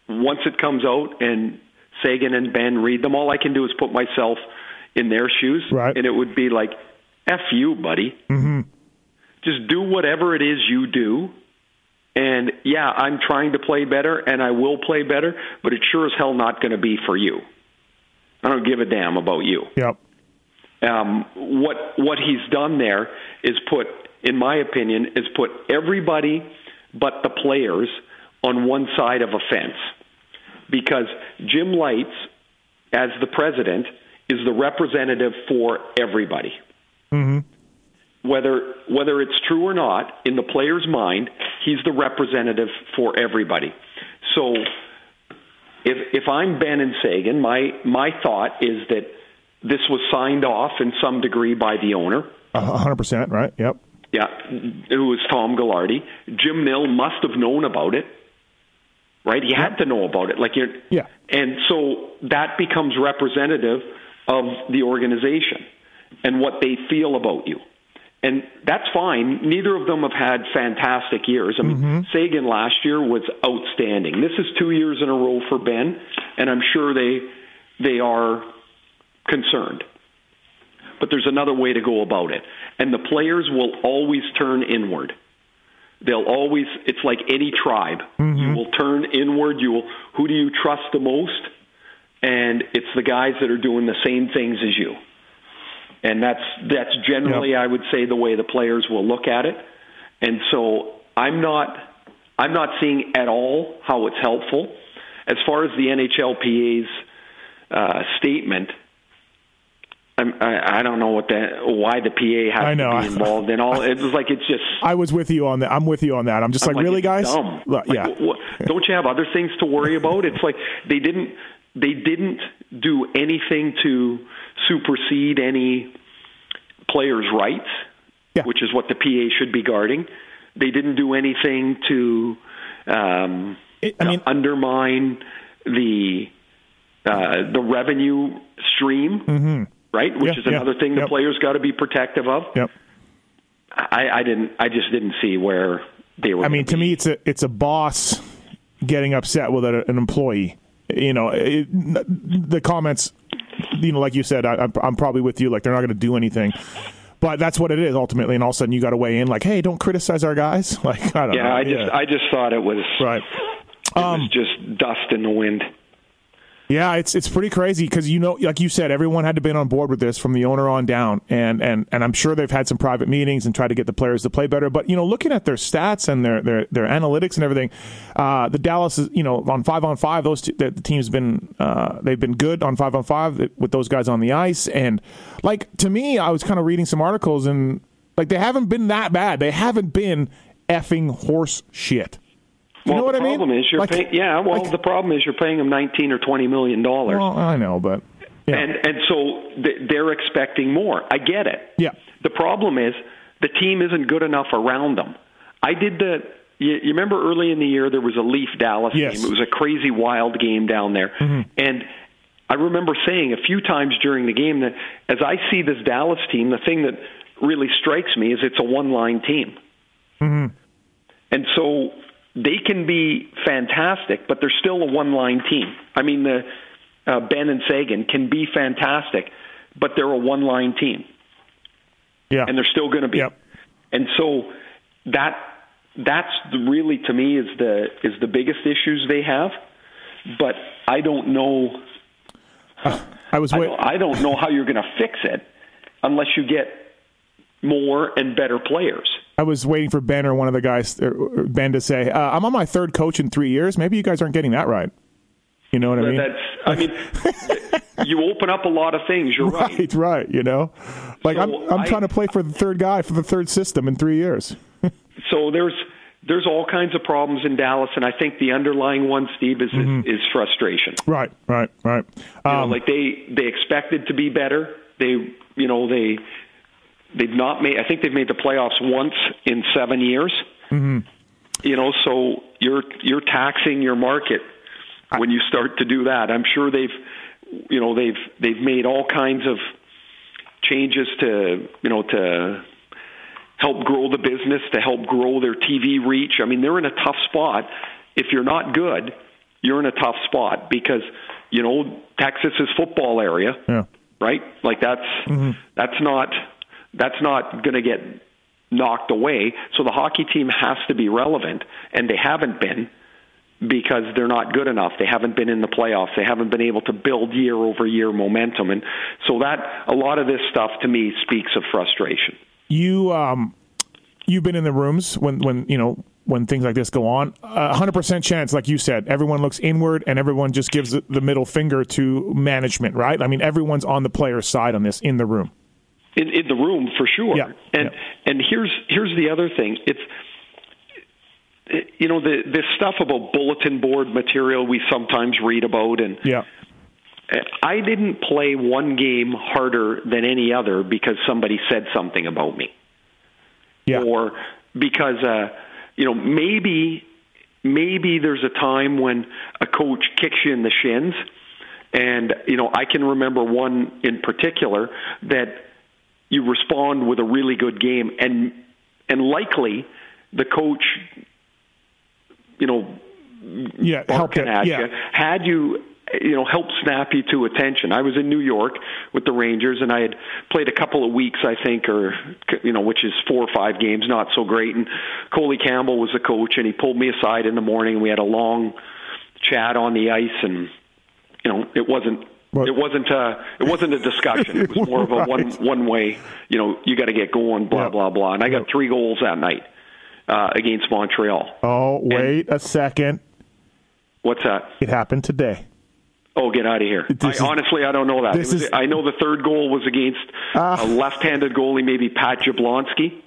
once it comes out and Seguin and Benn read them, all I can do is put myself in their shoes, Right. and it would be like, "F you, buddy." Mm-hmm. Just do whatever it is you do, and yeah, I'm trying to play better, and I will play better, but it's sure as hell not going to be for you. I don't give a damn about you Yep. um, what what he's done there is put, in my opinion, is put everybody but the players on one side of a fence, because Jim Lites, as the president, is the representative for everybody. Mm-hmm. Whether whether it's true or not, in the player's mind, he's the representative for everybody. So if if I'm Benn and Seguin, my my thought is that this was signed off in some degree by the owner. Hundred percent, right? Yep. Yeah, it was Tom Gaglardi. Jim Nill must have known about it, right? He had to know about it. Like you're, Yeah. And so that becomes representative of the organization and what they feel about you. And that's fine. Neither of them have had fantastic years. I mean, mm-hmm. Seguin last year was outstanding. This is two years in a row for Benn, and I'm sure they they are concerned. But there's another way to go about it. And the players will always turn inward. They'll always it's like any tribe. You mm-hmm. will turn inward, you will who do you trust the most? And it's the guys that are doing the same things as you. And that's that's generally Yep. I would say the way the players will look at it. And so I'm not I'm not seeing at all how it's helpful. As far as the NHLPA's uh, statement, I'm, I, I don't know what that why the PA has I know. to be involved in all. It was like it's just I was with you on that. I'm with you on that. I'm just I'm like, really, guys? Dumb. Like, yeah. wh- wh- don't you have other things to worry about? It's like they didn't they didn't do anything to supersede any players' rights, Yeah. which is what the PA should be guarding. They didn't do anything to um, It- I mean- undermine the uh, the revenue stream, right? Which Mm-hmm. Yeah, is yeah, another thing the yep. players got to be protective of. Yep. I, I didn't. I just didn't see where they were. I mean, to be. me, it's a it's a boss getting upset with a, an employee. You know, it, the comments. You know, like you said, I, I'm- I'm probably with you. Like they're not going to do anything, but that's what it is ultimately. And all of a sudden, you got to weigh in. Like, hey, don't criticize our guys. Like, I don't know. Yeah, I just I just thought it was right. it was um, just dust in the wind. Yeah, it's it's pretty crazy because you know, like you said, everyone had to been on board with this from the owner on down, and and and I'm sure they've had some private meetings and tried to get the players to play better. But you know, looking at their stats and their their their analytics and everything, uh, the Dallas is you know on five on five, those two, the, the team's been uh, they've been good on five on five with those guys on the ice, and like to me, I was kind of reading some articles and Like they haven't been that bad. They haven't been effing horse shit. You well, know what the I mean? problem is you're Like- paying. Yeah, well, like- the problem is you're paying them 19 or 20 million dollars, Well, I know, but yeah, and and so th- they're expecting more. I get it. yeah, The problem is the team isn't good enough around them. I did the. You, you remember early in the year there was a Leaf Dallas Yes. game. It was a crazy wild game down there, and I remember saying a few times during the game that as I see this Dallas team, the thing that really strikes me is it's a one-line team, Hmm. and so they can be fantastic, but they're still a one-line team. I mean, the uh, Benn and Seguin can be fantastic, but they're a one-line team yeah. and they're still going to be. Yep. And so that that's the, really to me is the is the biggest issues they have. But I don't know. I was I don't, I don't know how you're going to fix it unless you get more and better players. I was waiting for Benn or one of the guys, Benn, to say, uh, "I'm on my third coach in three years. Maybe you guys aren't getting that right." You know what I mean? That's I mean, you open up a lot of things. You're right. right, right. You know, like So I'm, I'm I- trying to play for the third guy for the third system in three years. So there's there's all kinds of problems in Dallas, and I think the underlying one, Steve, is Mm-hmm. is, is frustration. right, right, right. You know, Um, like they they expected to be better. They you know they they've not made. I think they've made the playoffs once in seven years. Mm-hmm. You know, so you're you're taxing your market when you start to do that. I'm sure they've you know they've they've made all kinds of changes to you know to help grow the business, to help grow their TV reach. I mean, they're in a tough spot. If you're not good, you're in a tough spot because you know Texas is football area, yeah, right? Like that's mhm that's not that's not going to get knocked away. So the hockey team has to be relevant, and they haven't been because they're not good enough. They haven't been in the playoffs. They haven't been able to build year over year momentum, and so that a lot of this stuff to me speaks of frustration. you um, you've been in the rooms when when you know when things like this go on. A hundred percent chance, like you said, everyone looks inward and everyone just gives the- the middle finger to management, right? I mean, everyone's on the player's side on this in the room. In, in the room for sure. Yeah, And yeah. and here's here's the other thing. It's you know the this stuff about bulletin board material we sometimes read about and Yeah, I didn't play one game harder than any other because somebody said something about me yeah, or because uh you know maybe maybe there's a time when a coach kicks you in the shins and you know I can remember one in particular that you respond with a really good game and and likely the coach you know yeah. Help it. Yeah, you had you you know helped snap you to attention. I was in New York with the Rangers and I had played a couple of weeks I think or you know which is four or five games not so great and Coley Campbell was the coach and he pulled me aside in the morning and we had a long chat on the ice and you know it wasn't Well- it wasn't a it wasn't a discussion. It was more of a one Right. one way. You know, you got to get going. Blah Yeah. blah blah. And I got three goals that night uh, against Montreal. Oh, wait a second. What's that? It happened today. Oh, get out of here! I, is- honestly, I don't know that. Was, is- I know the third goal was against Ah. a left-handed goalie, maybe Pat Jablonski.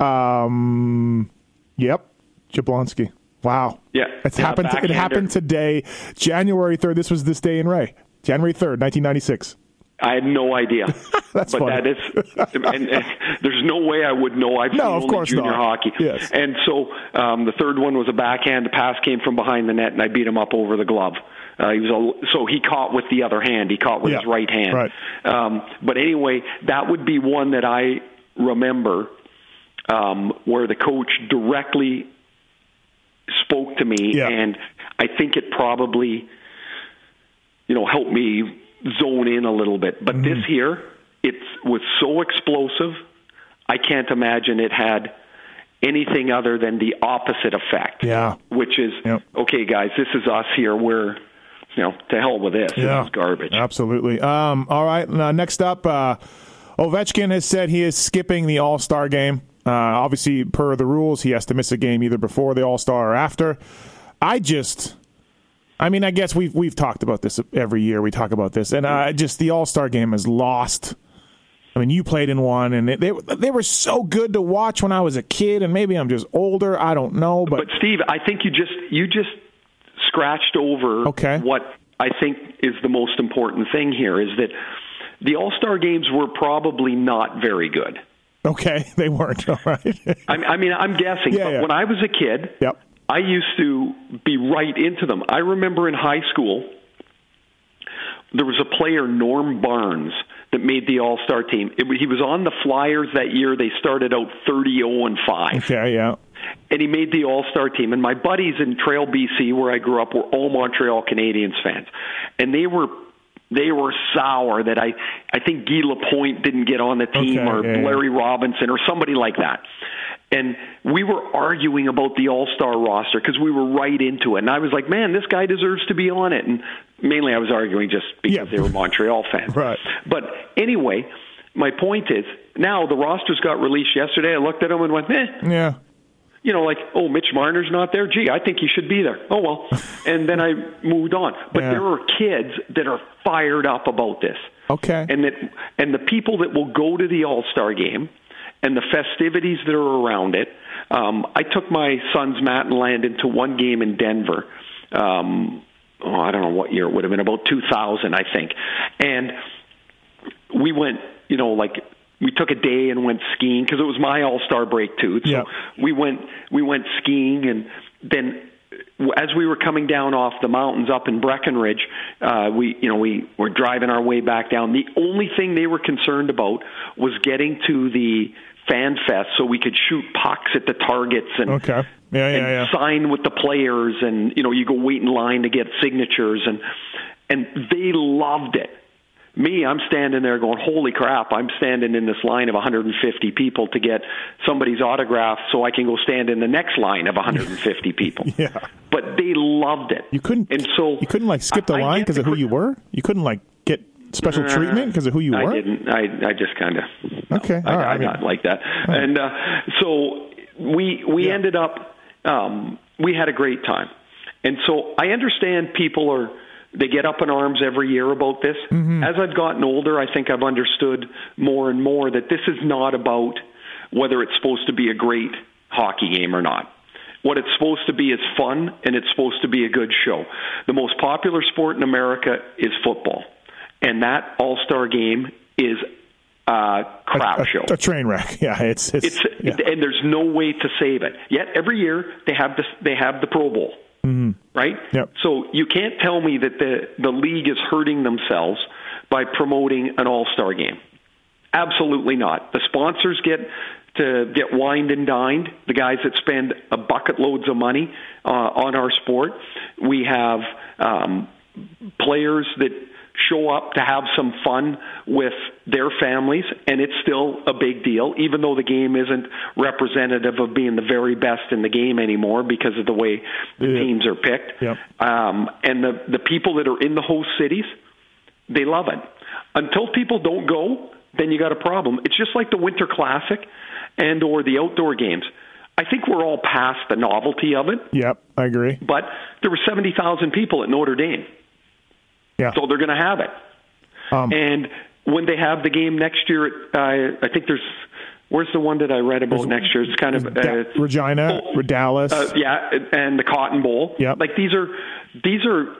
Um, yep, Jablonski. Wow. Yeah, It's yeah, happened. It happened today, January third. This was this day in Ray, January third, nineteen ninety six. I had no idea. That's but funny. that is, and, and there's no way I would know. I've No, seen of only course junior not. hockey. Yes. And so um, the third one was a backhand. The pass came from behind the net, and I beat him up over the glove. Uh, he was a, so he caught with the other hand. He caught with Yeah, his right hand. right. Um, but anyway, that would be one that I remember um, where the coach directly spoke to me, Yeah. and I think it probably you know, help me zone in a little bit. But this Mm-hmm. here, it was so explosive. I can't imagine it had anything other than the opposite effect. Yeah. Which is, Yep. okay, guys, this is us here. We're, you know, to hell with this. Yeah. This is garbage. Absolutely. Um, all right. Now, next up, uh, Ovechkin has said he is skipping the All Star game. Uh, obviously, per the rules, he has to miss a game either before the All Star or after. I just, I mean, I guess we've we've talked about this every year. We talk about this, and uh, just the All Star game has lost I mean, you played in one, and they, they they were so good to watch when I was a kid, and maybe I'm just older. I don't know, but, But Steve, I think you just you just scratched over Okay. what I think is the most important thing here is that the All Star games were probably not very good. okay, they weren't all right. I, I mean, I'm guessing. Yeah, but yeah. when I was a kid, Yep. I used to be right into them. I remember in high school, there was a player, Norm Barnes, that made the All Star team. It, he was on the Flyers that year. They started out 30 0 and 5 okay, yeah, and he made the All Star team. And my buddies in Trail, BC, where I grew up, were all Montreal Canadiens fans, and they were they were sour that I I think Guy Lapointe didn't get on the team Okay, or yeah, yeah. Larry Robinson or somebody like that. And we were arguing about the All Star roster because we were right into it. And I was like, man, this guy deserves to be on it. And mainly I was arguing just because Yeah. they were Montreal fans. Right. But anyway, my point is now the rosters got released yesterday. I looked at them and went, eh, yeah, you know, like, oh, Mitch Marner's not there. Gee, I think he should be there. Oh well, and then I moved on. But Yeah. there are kids that are fired up about this, okay, and that and the people that will go to the All Star game and the festivities that are around it. Um, I took my sons Matt and Landon to one game in Denver. Um, oh, I don't know what year it would have been, about 2000, I think, and we went, you know, like we took a day and went skiing because it was my All Star break too. So Yeah. we went we went skiing and then as we were coming down off the mountains up in Breckenridge, uh, we you know we were driving our way back down. The only thing they were concerned about was getting to the fan fest so we could shoot pucks at the targets and okay, yeah, yeah, and yeah. sign with the players and you know you go wait in line to get signatures and and they loved it me i'm standing there going holy crap i'm standing in this line of 150 people to get somebody's autograph so i can go stand in the next line of 150 people Yeah. but they loved it You couldn't, and so you couldn't like skip the I- line because of who you were. You couldn't like get special uh, treatment because of who you I were. I didn't. I I just kind of Okay, I, right, I, I mean- got like that, and uh, so we we Yeah. ended up. Um, we had a great time, and so I understand people are they get up in arms every year about this. Mm-hmm. As I've gotten older, I think I've understood more and more that this is not about whether it's supposed to be a great hockey game or not. What it's supposed to be is fun, and it's supposed to be a good show. The most popular sport in America is football, and that All Star game is a crap a, show. a train wreck. Yeah, it's it's, It's yeah. and there's no way to save it. Yet every year they have this they have the Pro Bowl. Right? Yep. So you can't tell me that the the league is hurting themselves by promoting an All-Star game. Absolutely not. The sponsors get to get wined and dined. The guys that spend a bucket loads of money uh, on our sport. We have um, players that show up to have some fun with their families, and it's still a big deal, even though the game isn't representative of being the very best in the game anymore because of the way the Yeah. teams are picked. Yep. Um, and the the people that are in the host cities, they love it. Until people don't go, then you got a problem. It's just like the Winter Classic and or the outdoor games. I think we're all past the novelty of it, Yep, I agree. but there were 70,000 people at Notre Dame. Yeah. So they're going to have it. Um, and when they have the game next year, uh, I think there's where's the one that I read about next year? It's kind of Da- uh, Regina, oh, Dallas. uh, yeah, and the Cotton Bowl. Yep. Like these are these are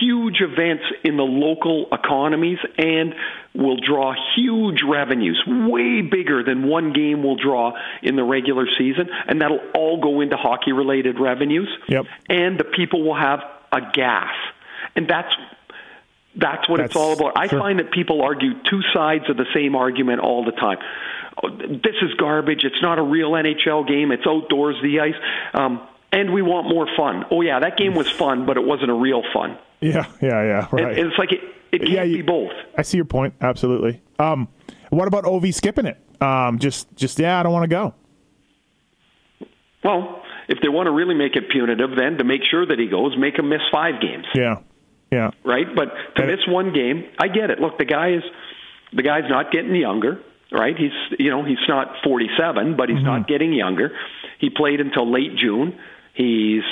huge events in the local economies and will draw huge revenues, way bigger than one game will draw in the regular season, and that'll all go into hockey related revenues. Yep. And the people will have a gas. And that's that's what it's all about. I sure. find that people argue two sides of the same argument all the time. This is garbage. It's not a real NHL game. It's outdoors, the ice, um, and we want more fun. Oh yeah, that game was fun, but it wasn't a real fun. yeah, yeah, yeah. Right. And it's like it, it can't Yeah, you- be both. I see your point. Absolutely. Um, what about Ov skipping it? Um, just, just yeah, I don't want to go. Well, if they want to really make it punitive, then to make sure that he goes, make him miss five games. Yeah, yeah, right? But to miss one game, I get it. Look, the guy is the guy's not getting younger, right? He's you know he's not 47, but he's Mm-hmm. not getting younger. He played until late June. He's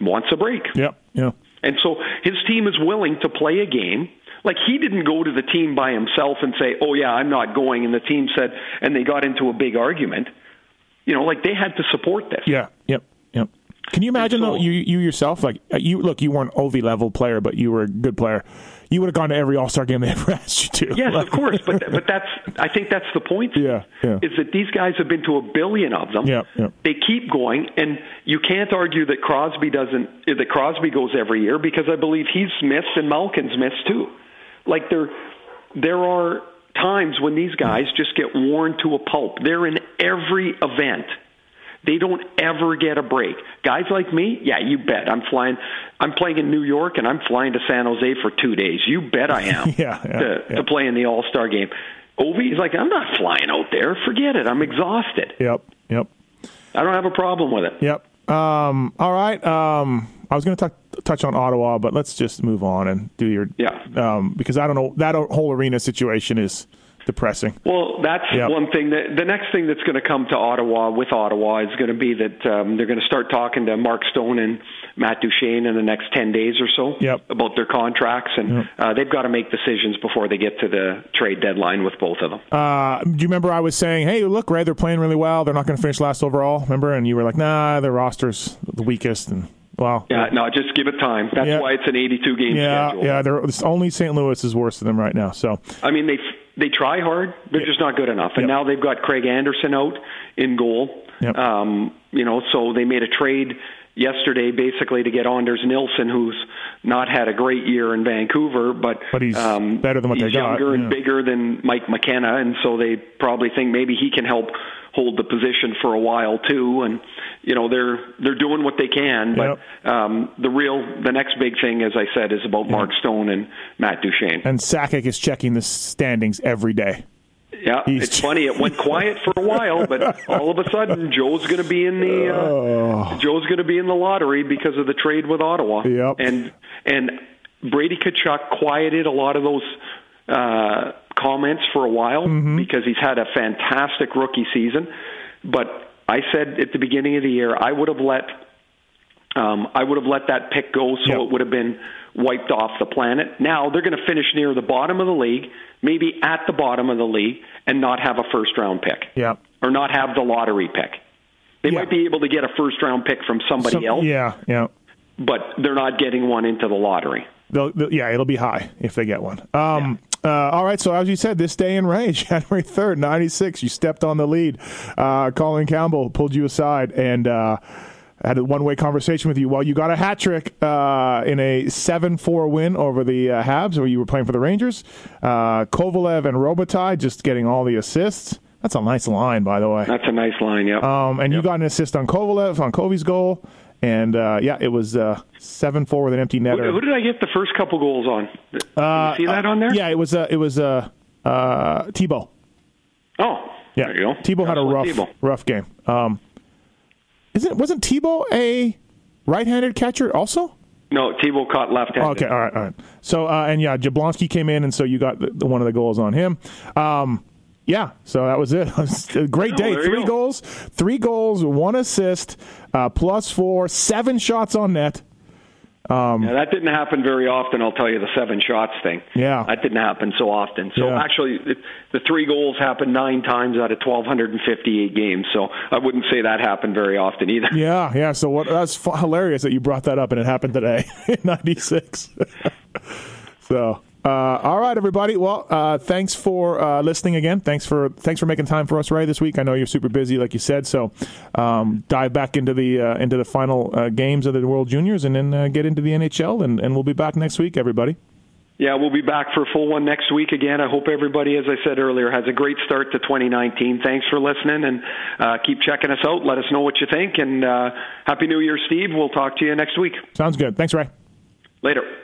wants a break, yep, yeah. and so his team is willing to play a game Like he didn't go to the team by himself and say, "Oh yeah, I'm not going," and the team said, and they got into a big argument. You know, like they had to support this. Yeah. Yep. Yep. Can you imagine so- though you you yourself like uh, you look you weren't Ovie level player but you were a good player. You would have gone to every All Star game they ever asked you to. Yes, Like- of course, but but that's I think that's the point. Yeah, yeah. Is that these guys have been to a billion of them. Yeah, yeah. They keep going, and you can't argue that Crosby doesn't that Crosby goes every year because I believe he's missed and Malkin's missed too. Like there, there are times when these guys just get worn to a pulp. They're in every event. They don't ever get a break. Guys like me, yeah, you bet. I'm flying. I'm playing in New York, and I'm flying to San Jose for two days. You bet I am. Yeah, yeah, to, yeah. to play in the All Star game. Ovie's like, I'm not flying out there. Forget it. I'm exhausted. Yep. Yep. I don't have a problem with it. Yep. Um, all right. Um, I was going to touch on Ottawa, but let's just move on and do your Yeah. Um, because I don't know that whole arena situation is depressing. Well, that's Yep. one thing. That, the next thing that's going to come to Ottawa with Ottawa is going to be that um, they're going to start talking to Mark Stone and Matt Duchene in the next 10 days or so Yep. about their contracts. And uh, they've got to make decisions before they get to the trade deadline with both of them. Uh, do you remember I was saying, "Hey, look, Ray, they're playing really well. They're not going to finish last overall." Remember? And you were like, "Nah, their roster's the weakest." And well, yeah, no, just give it time. That's Yeah. why it's an 82 game yeah, schedule. yeah. They're only St. Louis is worse than them right now. So I mean, they they try hard. They're just not good enough. And Yep. now they've got Craig Anderson out in goal. Yep. Um, you know, so they made a trade yesterday basically to get Anders Nilsson, who's not had a great year in Vancouver, but But he's um, better than what he's they got, younger and bigger than Mike McKenna, and so they probably think maybe he can help hold the position for a while too. And you know, they're they're doing what they can, but um, the real the next big thing, as I said, is about Mark Stone and Matt Duchene. and Sakic is checking the standings every day. Yeah, He's- it's funny. It went quiet for a while, but all of a sudden, Joe's going to be in the uh, Joe's going to be in the lottery because of the trade with Ottawa. Oh. Yep. And and Brady Tkachuk quieted a lot of those uh, comments for a while Mm-hmm. because he's had a fantastic rookie season. But I said at the beginning of the year, I would have let um, I would have let that pick go, so Yep. it would have been wiped off the planet. Now they're going to finish near the bottom of the league, maybe at the bottom of the league, and not have a first round pick, Yeah. or not have the lottery pick. They Yeah. might be able to get a first round pick from somebody Some- else, Yeah, yeah. but they're not getting one into the lottery. They'll, they'll- yeah, it'll be high if they get one. Um, uh, all right, so as you said, this day in range, January 3rd, 96, you stepped on the lead. Uh, Colin Campbell pulled you aside and uh, had a one way conversation with you. Well, you got a hat trick uh, in a 7 4 win over the uh, Habs, where you were playing for the Rangers. Uh, Kovalev and Robitaille just getting all the assists. That's a nice line, by the way. That's a nice line, yeah. Um, and you got an assist on Kovalev, on Kove's goal. And uh, yeah, it was uh, 7 4 with an empty netter. who, who did I get the first couple goals on? Did Uh, you see that on there? Yeah, it was uh, it was uh, uh, Thibault. Oh, Yeah, there you go. Thibault had a rough Thibault. rough game. Um, isn't wasn't Thibault a right-handed catcher also? No, Thibault caught left-handed. Okay, all right, all right. So uh, and yeah, Jablonski came in, and so you got the, the, one of the goals on him. Um, yeah, so that was it. a great Oh, day. you Three go. goals, three goals, one assist, uh, plus four, seven shots on net. Yeah, that didn't happen very often. I'll tell you the seven shots thing. Yeah. that didn't happen so often. So Yeah. actually, it, the three goals happened nine times out of 1,258 games. So I wouldn't say that happened very often either. Yeah, yeah. So what? That's f- hilarious that you brought that up, and it happened today in '96. so, uh, all right, everybody. Well, uh, thanks for uh, listening again. Thanks for thanks for making time for us, Ray, this week. I know you're super busy, like you said. So, um, dive back into the uh, into the final uh, games of the World Juniors, and then uh, get into the NHL, and, and we'll be back next week, everybody. Yeah, we'll be back for a full one next week again. I hope everybody, as I said earlier, has a great start to 2019. Thanks for listening, and uh, keep checking us out. Let us know what you think, and uh, happy New Year, Steve. We'll talk to you next week. Sounds good. Thanks, Ray. Later.